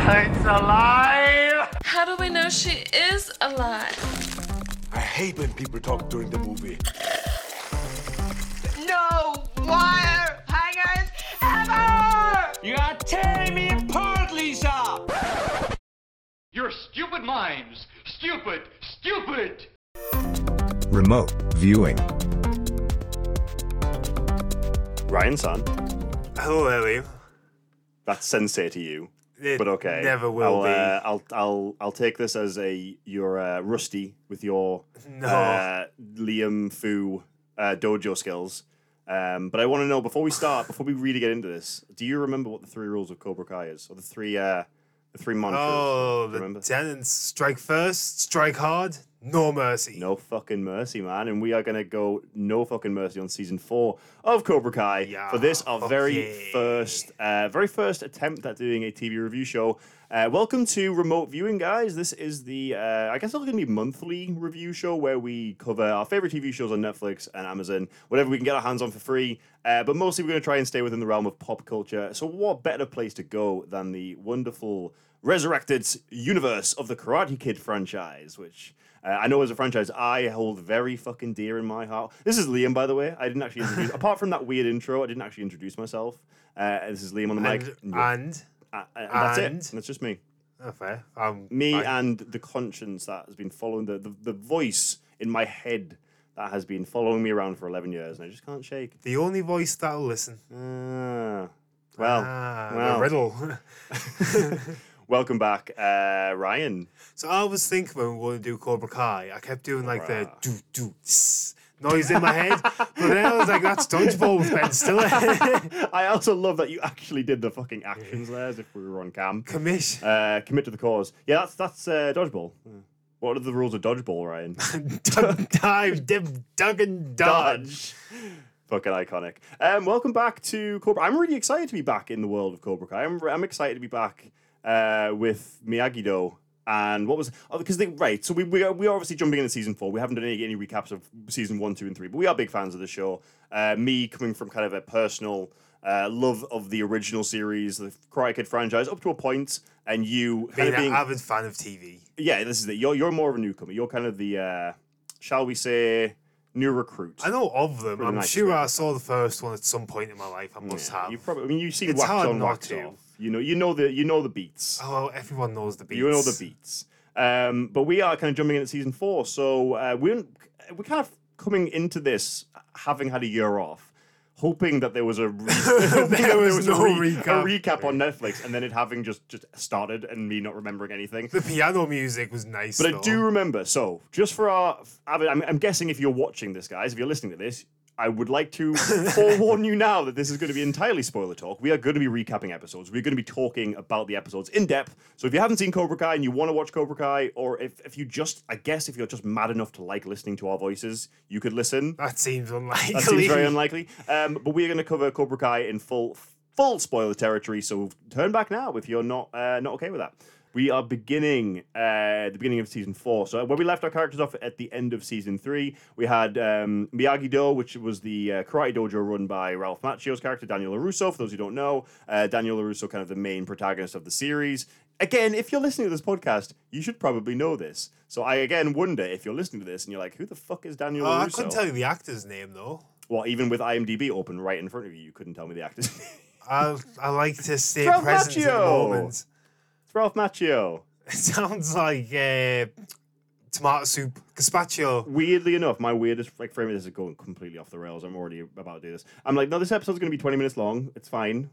it's alive! How do we know she is alive? I hate when people talk during the movie. No wire hangers ever! You are tearing me apart, Lisa! Your stupid minds! Stupid! Stupid! Remote viewing. Ryan San, Hello, Ellie. that's sensei to you. It but okay. never will I'll, be. Uh, I'll I'll I'll take this as a you're uh, rusty with your No. uh, Liam Fu uh, dojo skills. Um, but I want to know before we start, before we really get into this, do you remember what the three rules of Cobra Kai is, or the three uh, the three mantras? Oh, the remember? tenants strike first, strike hard, no mercy. No fucking mercy, man. And we are going to go no fucking mercy on season four of Cobra Kai Yeah, for this, our very yeah. first, uh, very first attempt at doing a TV review show. Uh, welcome to remote viewing, guys. This is the, uh, I guess it's going to be monthly review show where we cover our favorite TV shows on Netflix and Amazon, whatever we can get our hands on for free. Uh, but mostly we're going to try and stay within the realm of pop culture. So what better place to go than the wonderful resurrected universe of the Karate Kid franchise, which uh, I know as a franchise I hold very fucking dear in my heart. This is Liam, by the way. I didn't actually introduce, apart from that weird intro, I didn't actually introduce myself. Uh, this is Liam on the mic. And, and Uh, and that's it. That's just me. oh, fair. Um, Me fine. and the conscience that has been following the, the, the voice in my head that has been following me around for 11 years, and I just can't shake. the only voice that'll listen. Ah. Well, ah, well. riddle. welcome back, uh, Ryan. so I was thinking when we were going to do Cobra Kai, I kept doing like the Bruh. do do tss noise in my head, but then I was like, that's dodgeball with Ben Stiller. I also love that you actually did the fucking actions there as if we were on cam. Commish. Uh, commit to the cause. Yeah, that's that's uh, dodgeball. What are the rules of dodgeball, Ryan? Duck, dive, dip, duck, and dodge. Fucking iconic. Um, welcome back to Cobra. I'm really excited to be back in the world of Cobra Kai. I'm, I'm excited to be back uh, with Miyagi-Do. And what was oh because they right so we we are, we are obviously jumping into season four. We haven't done any, any recaps of season one, two, and three, but we are big fans of the show. Uh, me coming from kind of a personal uh, love of the original series, the Karate Kid franchise, up to a point, and you kind Being of an avid fan of TV. yeah, this is it. You're you're more of a newcomer. You're kind of the uh, shall we say new recruit. I know of them. I'm nice sure way. I saw the first one at some point in my life. I must Yeah, have. You probably. I mean, you've seen It's wax hard on, wax to. off. You know, you know the you know the beats. Oh, everyone knows the beats. You know the beats. Um, but we are kind of jumping into season four, so uh, we're we're kind of coming into this having had a year off. Hoping that there was a re- that There was a, no re- recap. a recap on Netflix, and then it having just just started and me not remembering anything. The piano music was nice. But I do remember. So, just for our, I mean, I'm guessing if you're watching this, guys, if you're listening to this, I would like to forewarn you now that this is going to be entirely spoiler talk. We are going to be recapping episodes. We're going to be talking about the episodes in depth. So, if you haven't seen Cobra Kai and you want to watch Cobra Kai, or if, if you just, I guess, if you're just mad enough to like listening to our voices, you could listen. That seems unlikely. That seems very unlikely. Um, but we are going to cover Cobra Kai in full full spoiler territory. So turn back now if you're not uh, not okay with that. We are beginning uh, the beginning of season four. So where we left our characters off at the end of season three, we had um, Miyagi Do, which was the uh, karate dojo run by Ralph Macchio's character Daniel LaRusso. For those who don't know, uh, Daniel LaRusso, kind of the main protagonist of the series. Again, if you're listening to this podcast, you should probably know this. So I again wonder if you're listening to this and you're like, "Who the fuck is Daniel Oh, I couldn't tell you the actor's name though. Well, even with IMDb open right in front of you, you couldn't tell me the actor's name. I I like to stay Ralph present the Macchio. moment. Ralph Macchio. It sounds like uh, tomato soup gazpacho. Weirdly enough, my weirdest like frame of this is going completely off the rails. I'm already about to do this. I'm like, no, this episode's going to be 20 minutes long. It's fine.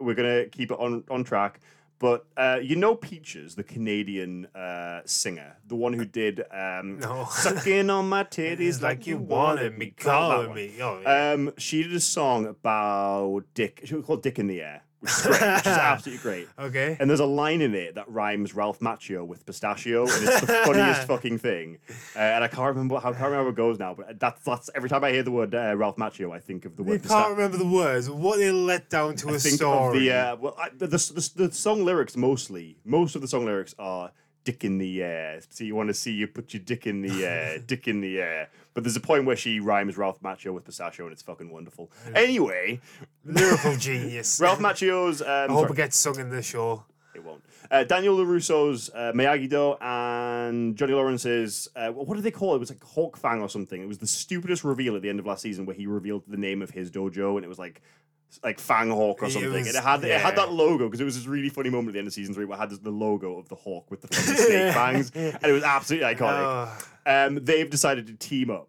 We're going to keep it on on track. But uh, you know Peaches, the Canadian uh, singer, the one who did um, No. "Sucking on My Titties Like You Wanted Me," calling me. Oh, yeah. Um, she did a song about Dick. She was called "Dick in the Air," which is great. which is absolutely great. okay. And there's a line in it that rhymes Ralph Macchio with pistachio, and it's the funniest fucking thing. Uh, and I can't remember how I can't remember how it goes now, but that's that's every time I hear the word uh, Ralph Macchio, I think of the you word can't remember the words. What they let down to I a think story. of the uh, well, I, the, the the song lyrics mostly. Most of the song lyrics are "dick in the air." So you want to see you put your dick in the air, dick in the air. But there's a point where she rhymes Ralph Macchio with pistachio, and it's fucking wonderful. Anyway, Lyrical genius. Ralph Macchio's. I Um, hope sorry. it gets sung in the show. It won't. Uh, Daniel LaRusso's uh, Miyagi-Do and Johnny Lawrence's, uh, what did they call it? It was like Hawk Fang or something. It was the stupidest reveal at the end of last season where he revealed the name of his dojo and it was like like Fang Hawk or It something. was- and it had it had that logo because it was this really funny moment at the end of season three where it had this- the logo of the hawk with the fucking snake fangs and it was absolutely iconic. Um, they've decided to team up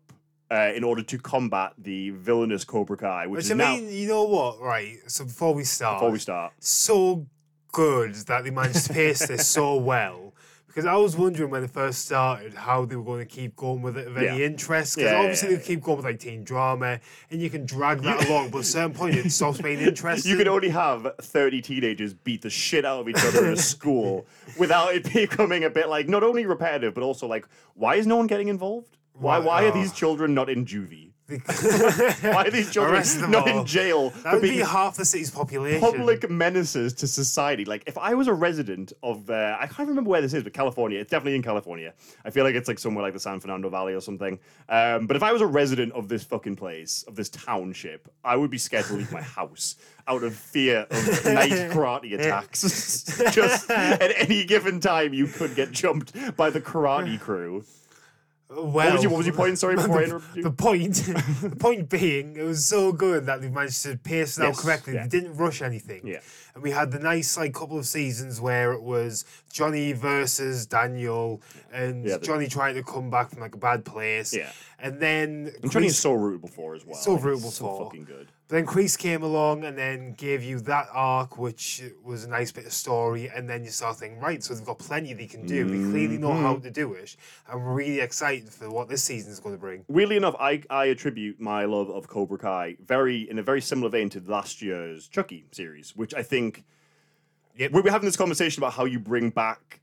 uh, in order to combat the villainous Cobra Kai, which, Which is I now mean, you know what? Right. So before we start, before we start. so good that they managed to pace this so well. Because I was wondering when it first started how they were going to keep going with it of any Yeah. interest. Because Yeah, obviously yeah. they keep going with like teen drama, and you can drag that along, but at a certain point it stops being interesting. You can only have 30 teenagers beat the shit out of each other in a school without it becoming a bit like not only repetitive, but also like, why is no one getting involved? Why, Why- are these children not in juvie? Why are these children Arrest them not all. in jail That would be half the city's population. public menaces to society? Like, if I was a resident of, uh, I can't remember where this is, but California, it's definitely in California. I feel like it's like somewhere like the San Fernando Valley or something. Um, but if I was a resident of this fucking place, of this township, I would be scared to leave my house out of fear of night karate attacks. Just at any given time, you could get jumped by the karate crew. Well, What was your, what was your point? Sorry, before you. The point, the point being, it was so good that they managed to pace it out Yes, correctly. yeah. They didn't rush anything. Yeah. And we had the nice like couple of seasons where it was Johnny versus Daniel, and Yeah, the- Johnny trying to come back from like a bad place. Yeah. And then And Johnny Kreese- is so rootable for as well. So rootable so for. fucking good. Then Kreese came along and then gave you that arc, which was a nice bit of story. And then you start thinking, right, so they've got plenty they can do. They clearly know how Mm-hmm. to do it. I'm really excited for what this season is going to bring. Weirdly enough, I, I attribute my love of Cobra Kai very in a very similar vein to last year's Chucky series, which I think Yep. we were having this conversation about how you bring back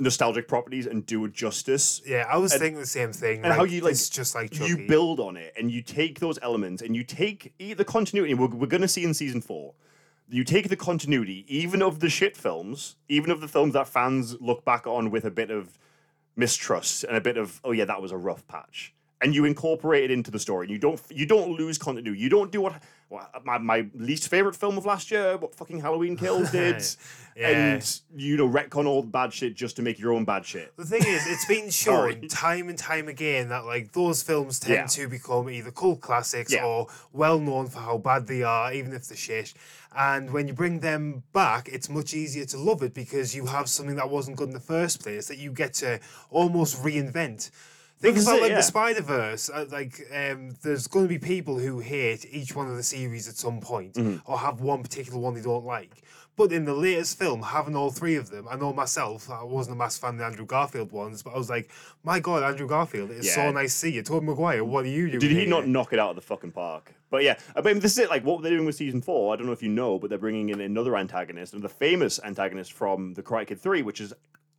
nostalgic properties and do it justice. Yeah, I was And- thinking the same thing. and how you, like, it's just like You build on it and you take those elements and you take the continuity we're, we're going to see in season four. You take the continuity, even of the shit films, even of the films that fans look back on with a bit of mistrust and a bit of oh yeah that was a rough patch and you incorporate it into the story and you don't you don't lose continuity you don't do what, what my, my least favorite film of last year what fucking halloween kills did Yeah. and you know retcon all the bad shit just to make your own bad shit The thing is, it's been shown time and time again that like those films tend Yeah. to become either cult classics Yeah. or well known for how bad they are, even if they're shit. And when you bring them back, it's much easier to love it because you have something that wasn't good in the first place that you get to almost reinvent. Think This about it, like yeah. the Spider Verse. Uh, like, um, there's going to be people who hate each one of the series at some point, Mm-hmm. or have one particular one they don't like. But in the latest film, having all three of them, I know myself, I wasn't a massive fan of the Andrew Garfield ones, but I was like, my God, Andrew Garfield, it's Yeah. so nice to see you. Tobey Maguire, what are you doing? Did he here? not knock it out of the fucking park? But yeah, I mean, this is it. Like what they're doing with season four. I don't know if you know, but they're bringing in another antagonist, and the famous antagonist from the Karate Kid Three, which is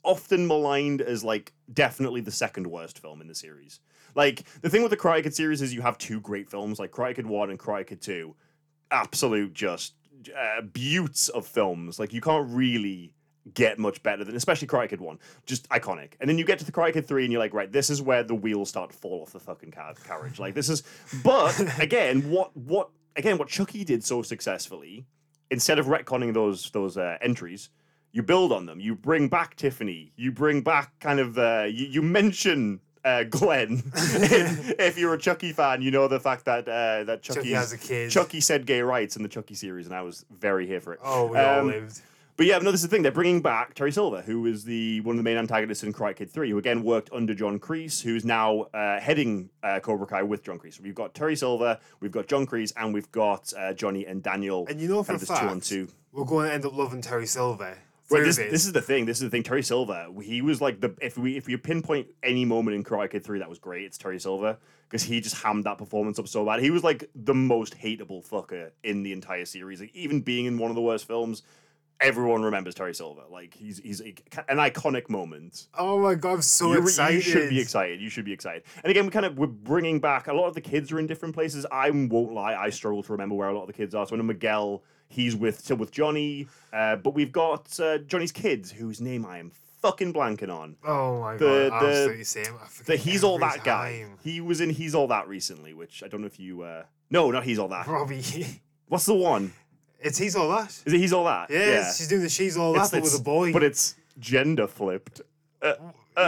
often maligned as like definitely the second worst film in the series. Like the thing with the Karate Kid series is you have two great films, like Karate Kid One and Karate Kid Two, absolute just uh, buttes of films. Like you can't really get much better than, especially Karate Kid 1. Just iconic. And then you get to the Karate Kid 3 and you're like, right, this is where the wheels start to fall off the fucking car- carriage. Like this is, but again, what, what, again, what Chucky did so successfully, instead of retconning those, those uh, entries, you build on them. You bring back Tiffany. You bring back kind of, uh, you, you mention uh, Glen. if you're a Chucky fan, you know the fact that uh, that Chucky, Chucky has a kid. Chucky said gay rights in the Chucky series, and I was very here for it. Oh, we all Um, lived. but yeah, no, this is the thing. They're bringing back Terry Silver, who is the one of the main antagonists in Karate Kid 3, who again worked under John Kreese, who's now uh, heading uh, Cobra Kai with John Kreese. So we've got Terry Silver, we've got John Kreese, and we've got uh, Johnny and Daniel. And you know for a this two on fact, two. we're going to end up loving Terry Silver. Well, this, this is the thing. This is the thing. Terry Silver, he was like the if we if we pinpoint any moment in Karate Kid Three that was great, it's Terry Silver because he just hammed that performance up so bad. He was like the most hateable fucker in the entire series. Like even being in one of the worst films, everyone remembers Terry Silver. Like he's he's a, an iconic moment. Oh my God, I'm so You're- excited. You should be excited. You should be excited. And again, we kind of we're bringing back a lot of the kids are in different places. I won't lie, I struggle to remember where a lot of the kids are. So when Miguel, he's with still with Johnny, uh, but we've got uh, Johnny's kids, whose name I am fucking blanking on. Oh my The- God, the- absolutely same. I The he's all that guy. He was in He's All That recently, which I don't know if you. Uh... No, not He's All That. Robbie. What's the one? It's he's all that. Is it he's all that? Yeah, yeah. she's doing the she's all that, It's- but with a boy. But it's gender flipped. Uh,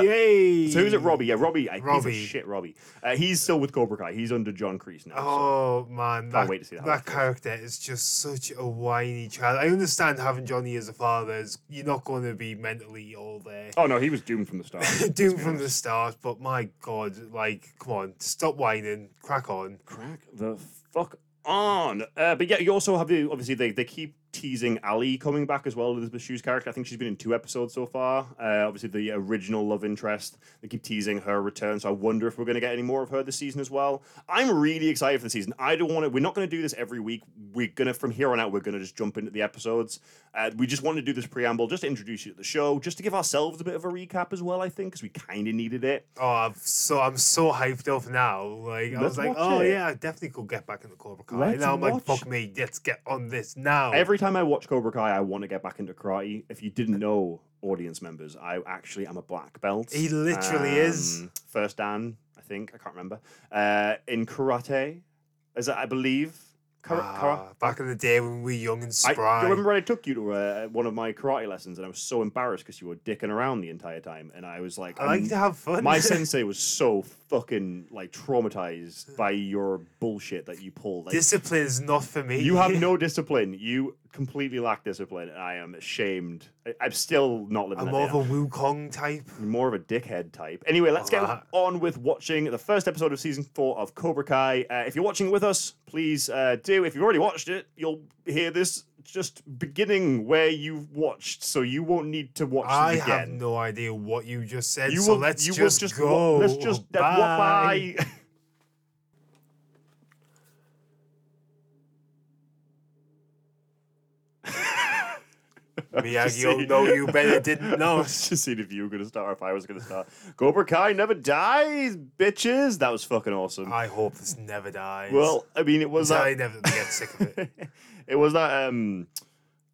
Yay! so who's it? Robbie. Yeah, Robbie. Uh, Piece of Robbie. shit, Robbie. Uh, he's still with Cobra Kai. He's under John Kreese now. so- Oh man, that, wait to see that that character is just such a whiny child. I understand having Johnny as a father is you're not going to be mentally all there. Oh no, he was doomed from the start. Doomed from the start, but my god, like, come on, stop whining, crack on. Crack the fuck on. Uh, but yeah, you also have the obviously they, they keep teasing Ali coming back as well, Elizabeth Shue's character. I think she's been in two episodes so far. Uh, obviously the original love interest. They keep teasing her return, so I wonder if we're going to get any more of her this season as well. I'm really excited for the season. I don't want to. We're not going to do this every week. We're gonna from here on out. We're gonna just jump into the episodes. Uh, we just want to do this preamble just to introduce you to the show, just to give ourselves a bit of a recap as well. I think because we kind of needed it. Oh, I'm so I'm so hyped up now. Like I Let's was like, oh it. yeah, I definitely could get back into Cobra Kai. Let's now I'm like, fuck me, let's get on this now. Every time I watch Cobra Kai, I want to get back into karate. If you didn't know, audience members, I actually am a black belt. He literally is. Um, First Dan, I think I can't remember. Uh, in karate, is that I believe. Kara- kara- Ah, back in the day when we were young and I, spry. I remember I took you to uh, one of my karate lessons, and I was so embarrassed because you were dicking around the entire time, and I was like, I like I'm- to have fun. My sensei was so fucking like traumatized by your bullshit that you pulled. Like, Discipline is not for me. you have no discipline. You completely lack discipline, and I am ashamed. I, I'm still not living I'm more of a Wukong type. More of a dickhead type. Anyway, let's get on with watching the first episode of season four of Cobra Kai. Uh, if you're watching it with us, please uh, do. If you've already watched it, you'll hear this just beginning where you've watched, so you won't need to watch I have no idea what you just said. you so will, let's you just, just go. wa- let's just wa- bye. Miyagi, oh, no, you better didn't I know. was just seeing if you were going to start or if I was going to start. Cobra Kai never dies, bitches. That was fucking awesome. I hope this never dies. well, I mean, it was that. I never get sick of it. it was that um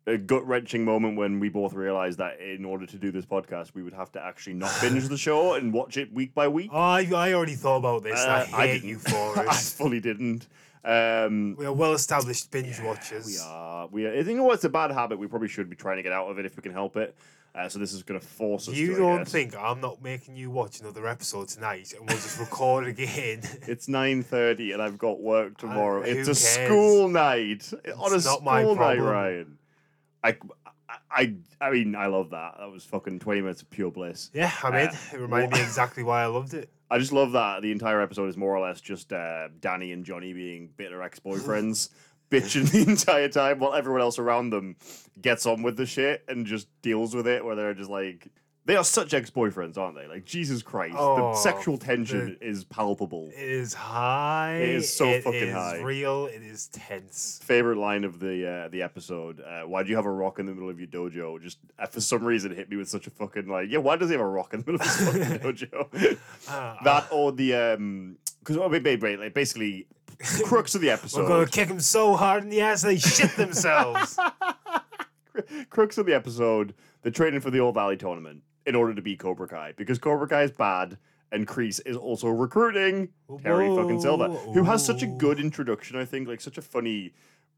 a gut wrenching moment when we both realized that in order to do this podcast, we would have to actually not binge the show and watch it week by week. Oh, I, I already thought about this. Uh, I hate didn't. you for it. I fully didn't. Um, we are well established binge watchers. we are. We are. You know what's a bad habit? We probably should be trying to get out of it if we can help it. Uh, so this is going to force us. You to, don't think I'm not making you watch another episode tonight and we'll just record again? It's nine thirty, and I've got work tomorrow. it's a cares? school night on a It's school not my night, problem. Ryan. I, I, I mean, I love that. That was fucking twenty minutes of pure bliss. yeah, I'm in. Uh, It reminded me exactly why I loved it. I just love that the entire episode is more or less just uh, Danny and Johnny being bitter ex boyfriends, bitching the entire time while everyone else around them gets on with the shit and just deals with it. Where they're just like, they are such ex boyfriends, aren't they? Like Jesus Christ, Oh, the sexual tension is palpable. It is high. It is so it fucking is high. real. It is tense. favorite line of the uh, the episode. Uh, why do you have a rock in the middle of your dojo? Just uh, for some reason hit me with such a fucking like, yeah. Why does he have a rock in the middle of his fucking dojo? Ah, that or the um, because oh, wait, wait, wait, like basically crux of the episode. We're gonna kick them so hard in the ass they shit themselves. crux of the episode. They're training for the All Valley tournament in order to beat Cobra Kai because Cobra Kai is bad. And Kreese is also recruiting Terry fucking Silver, who has such a good introduction. I think, like such a funny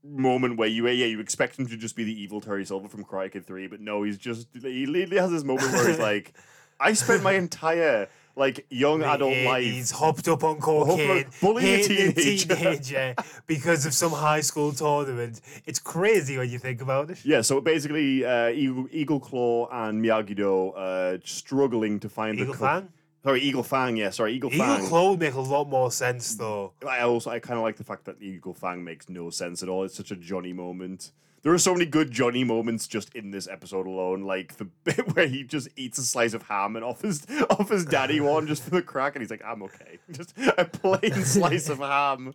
moment where you yeah you expect him to just be the evil Terry Silver from Karate Kid Three, but no, he's just he literally has this moment where he's like, I spent my entire like young adult life He's hopped up on cocaine, bullying a teenager. teenager because of some high school tournament. It's crazy when you think about it. Yeah, so basically, uh, Eagle, Eagle Claw and Miyagi Do uh, struggling to find Eagle the co- Sorry, Eagle Fang. Yeah, sorry, Eagle, Eagle Fang. Claw would make a lot more sense though. I also I kind of like the fact that Eagle Fang makes no sense at all. It's such a Johnny moment. There are so many good Johnny moments just in this episode alone, like the bit where he just eats a slice of ham and off his off his daddy one just for the crack, and he's like, "I'm okay," just a plain slice of ham.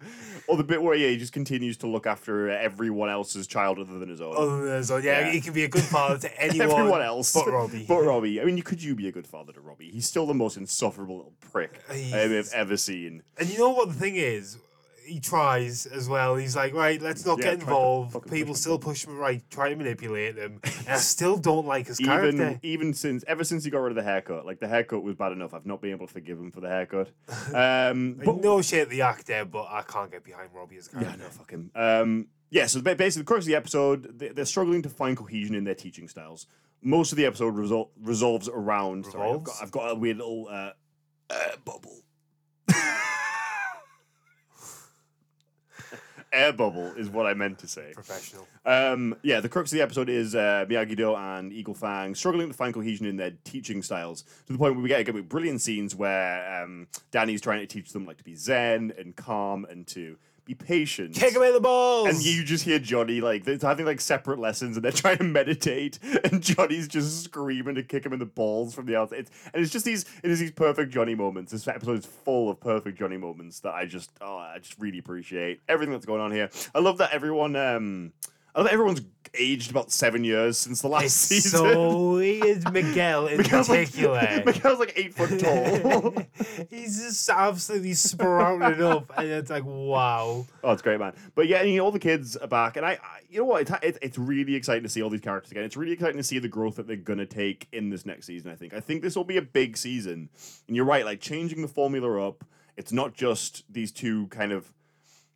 Or the bit where yeah, he just continues to look after everyone else's child other than his own. Other than so, yeah, Yeah. he can be a good father to anyone, Everyone else, but Robbie. But Robbie. I mean, you could you be a good father to Robbie? He's still the most insufferable little prick I've ever seen. And you know what the thing is? He tries as well. He's like, right, let's not Yeah, get involved. People still push him right, try to manipulate him. And I still don't like his character. Even even since ever since he got rid of the haircut, like the haircut was bad enough. I've not been able to forgive him for the haircut. Um, but no shit, the actor, but I can't get behind Robbie as a yeah, no, fuck him. Um, yeah, so basically, the crux of the episode, they- they're struggling to find cohesion in their teaching styles. Most of the episode resol- resolves around. Sorry, I've got, I've got a weird little uh, air bubble. air bubble is what I meant to say. Professional. Um, yeah, the crux of the episode is uh, Miyagi-Do and Eagle Fang struggling to find cohesion in their teaching styles to the point where we get, get brilliant scenes where um, Danny's trying to teach them like to be zen and calm and to be patient. Kick him in the balls. And you just hear Johnny like they're having like separate lessons and they're trying to meditate and Johnny's just screaming to kick him in the balls from the outside. It's, and it's just these it is these perfect Johnny moments. This episode is full of perfect Johnny moments that I just oh I just really appreciate everything that's going on here. I love that everyone um I love that everyone's aged about seven years since the last it's season. so weird. Miguel in Miguel's like- particular. Miguel's like eight foot tall. He's just absolutely sprouted up, and it's like, wow. Oh, it's great, man. But yeah, you know, all the kids are back, and I, I you know what? It's, it's it's really exciting to see all these characters again. It's really exciting to see the growth that they're gonna take in this next season. I think. I think this will be a big season, and you're right. Like changing the formula up. It's not just these two kind of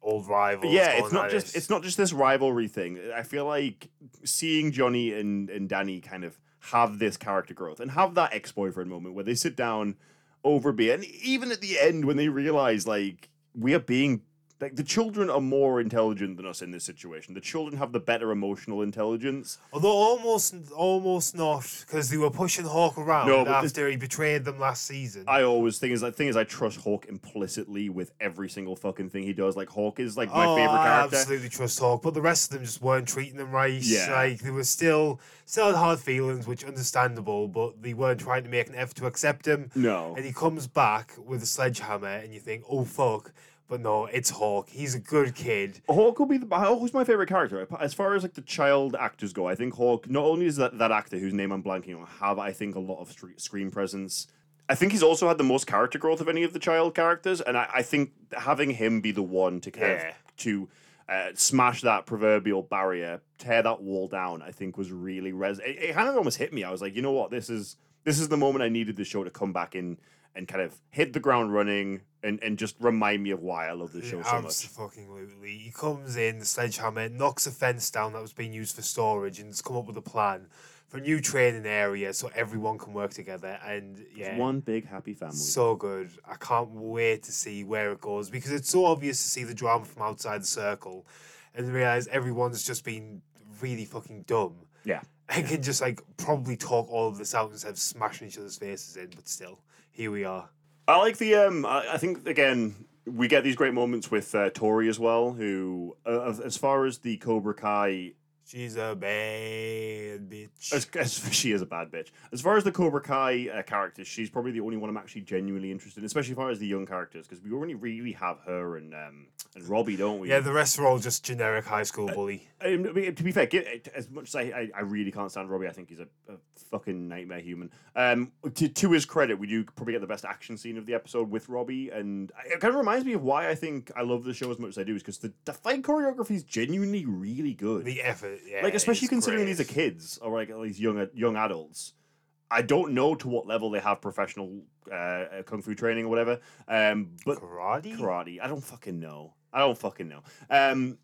Old rivals. yeah. It's not just it's not just this rivalry thing. I feel like seeing Johnny and and Danny kind of have this character growth and have that ex boyfriend moment where they sit down over beer, and even at the end when they realize like we are being like the children are more intelligent than us in this situation. The children have the better emotional intelligence. Although almost, almost not, because they were pushing Hawk around No, but this- after he betrayed them last season. I always think is like thing is I trust Hawk implicitly with every single fucking thing he does. Like Hawk is like my oh, favorite I character. absolutely trust Hawk, but the rest of them just weren't treating them right. Yeah. like they were still still had hard feelings, which understandable, but they weren't trying to make an effort to accept him. No. and he comes back with a sledgehammer, and you think, oh fuck, but no, it's Hawk. He's a good kid. Hawk will be the Hawk's my favorite character. As far as like the child actors go, I think Hawk not only is that, that actor whose name I'm blanking on have I think a lot of screen presence. I think he's also had the most character growth of any of the child characters, and I, I think having him be the one to kind Yeah. of to uh, smash that proverbial barrier, tear that wall down, I think was really res. It, it kind of almost hit me. I was like, you know what, this is this is the moment I needed the show to come back in and kind of hit the ground running and, and just remind me of why I love this show so much. Absolutely. He comes in, the sledgehammer, knocks a fence down that was being used for storage, and has come up with a plan for a new training area so everyone can work together. And yeah, One big happy family. so good. I can't wait to see where it goes because it's so obvious to see the drama from outside the circle and realize everyone's just been really fucking dumb yeah. and can just like probably talk all of this out instead of smashing each other's faces in. But still, here we are. I like the. Um, I, I think again we get these great moments with uh, Tori as well. Who, uh, as far as the Cobra Kai, She's a bad bitch. as, as she is a bad bitch. As far as the Cobra Kai uh, characters, she's probably the only one I'm actually genuinely interested in, especially as far as the young characters, because we only really have her and um, and Robbie, don't we? yeah, the rest are all just generic high school bully. Um, I mean, to be fair, gi- as much as I, I, I really can't stand Robbie, I think he's a, a fucking nightmare human. Um, to, to his credit, we do probably get the best action scene of the episode with Robbie, and it kind of reminds me of why I think I love the show as much as I do, is because the, the fight choreography is genuinely really good. The effort, yeah. like, especially considering great. these are kids or like these young young adults. I don't know to what level they have professional uh, uh, kung fu training or whatever, um, but karate. karate. I don't fucking know. I don't fucking know. Um,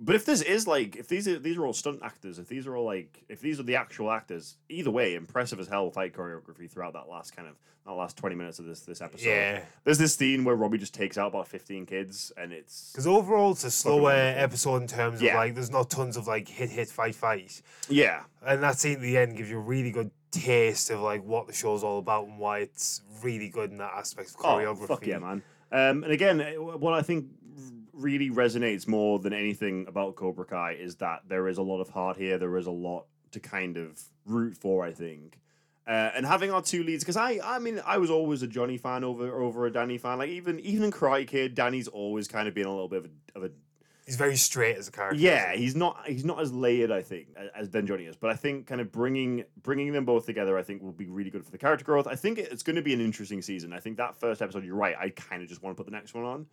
but if this is like, if these are these are all stunt actors, if these are all like, if these are the actual actors, either way, impressive as hell fight choreography throughout that last kind of that last twenty minutes of this this episode. Yeah. There's this scene where Robbie just takes out about fifteen kids, and it's Because overall, it's a slower episode in terms Yeah. of like, there's not tons of like hit, hit, fight, fight. yeah, And that scene at the end gives you a really good taste of like what the show's all about and why it's really good in that aspect of choreography. Oh, fuck yeah, man. Um, and again, uh, what I think really resonates more than anything about Cobra Kai is that there is a lot of heart here. There is a lot to kind of root for. I think. Uh, and having our two leads, because I, I mean, I was always a Johnny fan over over a Danny fan. Like even even in Karate Kid, Danny's always kind of been a little bit of a, of a He's very straight as a character. yeah, he's not he's not as layered, I think, as Ben Johnny is. But I think kind of bringing bringing them both together, I think will be really good for the character growth. I think it's going to be an interesting season. I think that first episode, you're right. I kind of just want to put the next one on.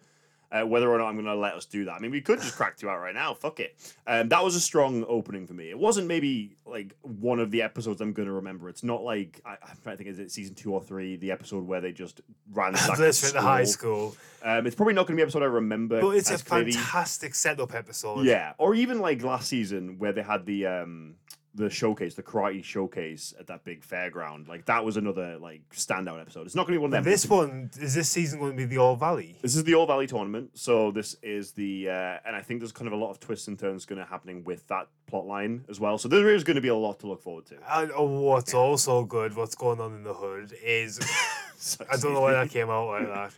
Uh, whether or not I'm going to let us do that. I mean, we could just crack two out right now. Fuck it. Um, that was a strong opening for me. It wasn't maybe like one of the episodes I'm going to remember. It's not like I, to think is it season two or three, the episode where they just ran Let's the high school. Um, it's probably not going to be an episode I remember. But it's a clearly. fantastic setup episode. Yeah, or even like last season where they had the um the showcase, the karate showcase at that big fairground. Like that was another like standout episode. It's not going to be one of them. This one is this season going to be the All Valley? This is the All Valley tournament, so this is the, uh, and I think there's kind of a lot of twists and turns going to happening with that plot line as well. So there is going to be a lot to look forward to. And oh, what's also good, what's going on in the hood is I don't know why that came out like that.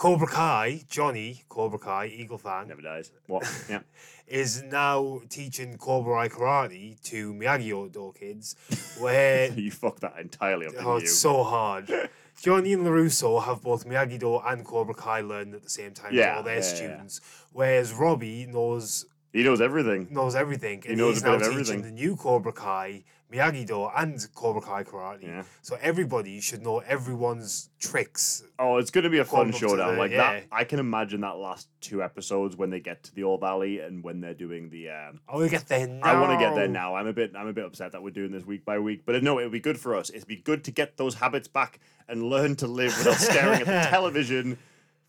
Cobra Kai, Johnny Cobra Kai, Eagle Fang, Never dies. What? Yeah. is now teaching Cobra Kai karate to Miyagi Do kids, where you fucked that entirely up. oh, you? it's so hard. Johnny and LaRusso have both Miyagi Do and Cobra Kai learned at the same time Yeah, to all their yeah, yeah. students, whereas Robbie knows he knows everything. knows everything, and knows he's now teaching everything. the new Cobra Kai, Miyagi Do, and Cobra Kai karate. Yeah. So everybody should know everyone's tricks. Oh, it's going to be a fun Going up to showdown. the- like yeah. that, I can imagine that last two episodes when they get to the All Valley and when they're doing the. Um, I want to get there now. I want to get there now. I'm a bit. I'm a bit upset that we're doing this week by week, but no, it'll be good for us. It'd be good to get those habits back and learn to live without staring at the television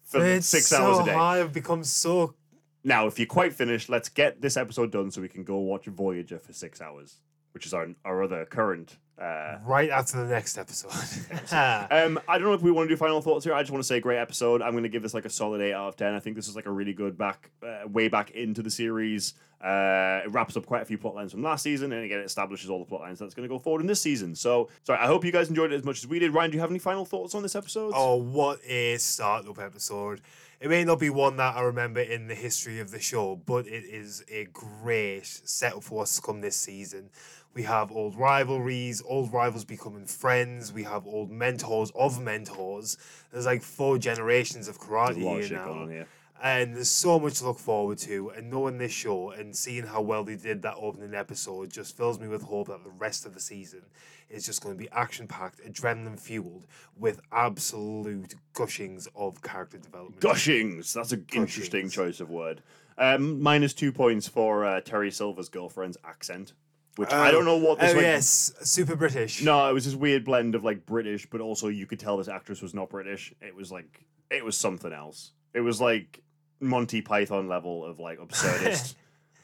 for It's six so hours a day. hard. I've become so. Now, if you're quite finished, let's get this episode done so we can go watch Voyager for six hours, which is our our other current. Uh, Right after the next episode. um, I don't know if we want to do final thoughts here. I just want to say great episode. I'm going to give this like a solid eight out of ten. I think this is like a really good back, uh, way back into the series. Uh, it wraps up quite a few plot lines from last season, and again, it establishes all the plot lines that's going to go forward in this season. So, sorry, I hope you guys enjoyed it as much as we did. Ryan, do you have any final thoughts on this episode? oh, what a startup episode! It may not be one that I remember in the history of the show, but it is a great setup for what's to come this season. We have old rivalries, old rivals becoming friends. We have old mentors of mentors. There's like four generations of karate There's a lot of here shit now. going on here. And there's so much to look forward to. And knowing this show and seeing how well they did that opening episode just fills me with hope that the rest of the season is just going to be action packed, adrenaline fueled, with absolute gushings of character development. Gushings. That's an interesting choice of word. Um, minus two points for uh, Terry Silver's girlfriend's accent, which I don't know what this Oh, like, yes, super British. No, it was this weird blend of like British, but also you could tell this actress was not British. It was like it was something else. It was like Monty Python level of like absurdist.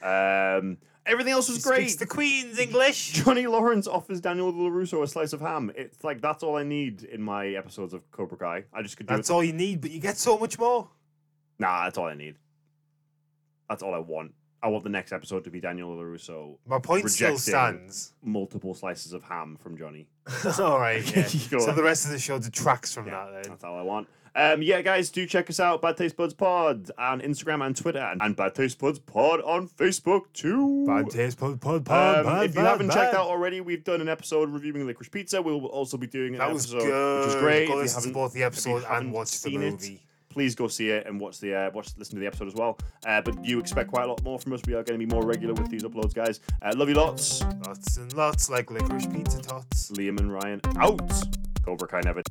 um, everything else was great. Speaks the Queen's English. Johnny Lawrence offers Daniel LaRusso a slice of ham. It's like that's all I need in my episodes of Cobra Kai. I just could do That's it. all you need, but you get so much more. Nah, that's all I need. That's all I want. I want the next episode to be Daniel LaRusso My point still Rejecting. stands. multiple slices of ham from Johnny. all right, yeah. Go so on. the rest of the show detracts from that then. That's all I want. Um, yeah, guys, do check us out, Bad Taste Buds Pod on Instagram and Twitter, and, and Bad Taste Buds Pod on Facebook too. Bad taste, pod, pod, pod, Um, bad, if you haven't checked out already, we've done an episode reviewing Licorice Pizza. We'll also be doing an That was episode, good. which is great. Go If you listen to haven't- both the episode and watch the seen it, movie. please go see it and watch the uh, watch listen to the episode as well. Uh, but you expect quite a lot more from us. We are going to be more regular with these uploads, guys. Uh, love you lots. Lots and lots like licorice pizza tots. Liam and Ryan out. Cobra Kai never.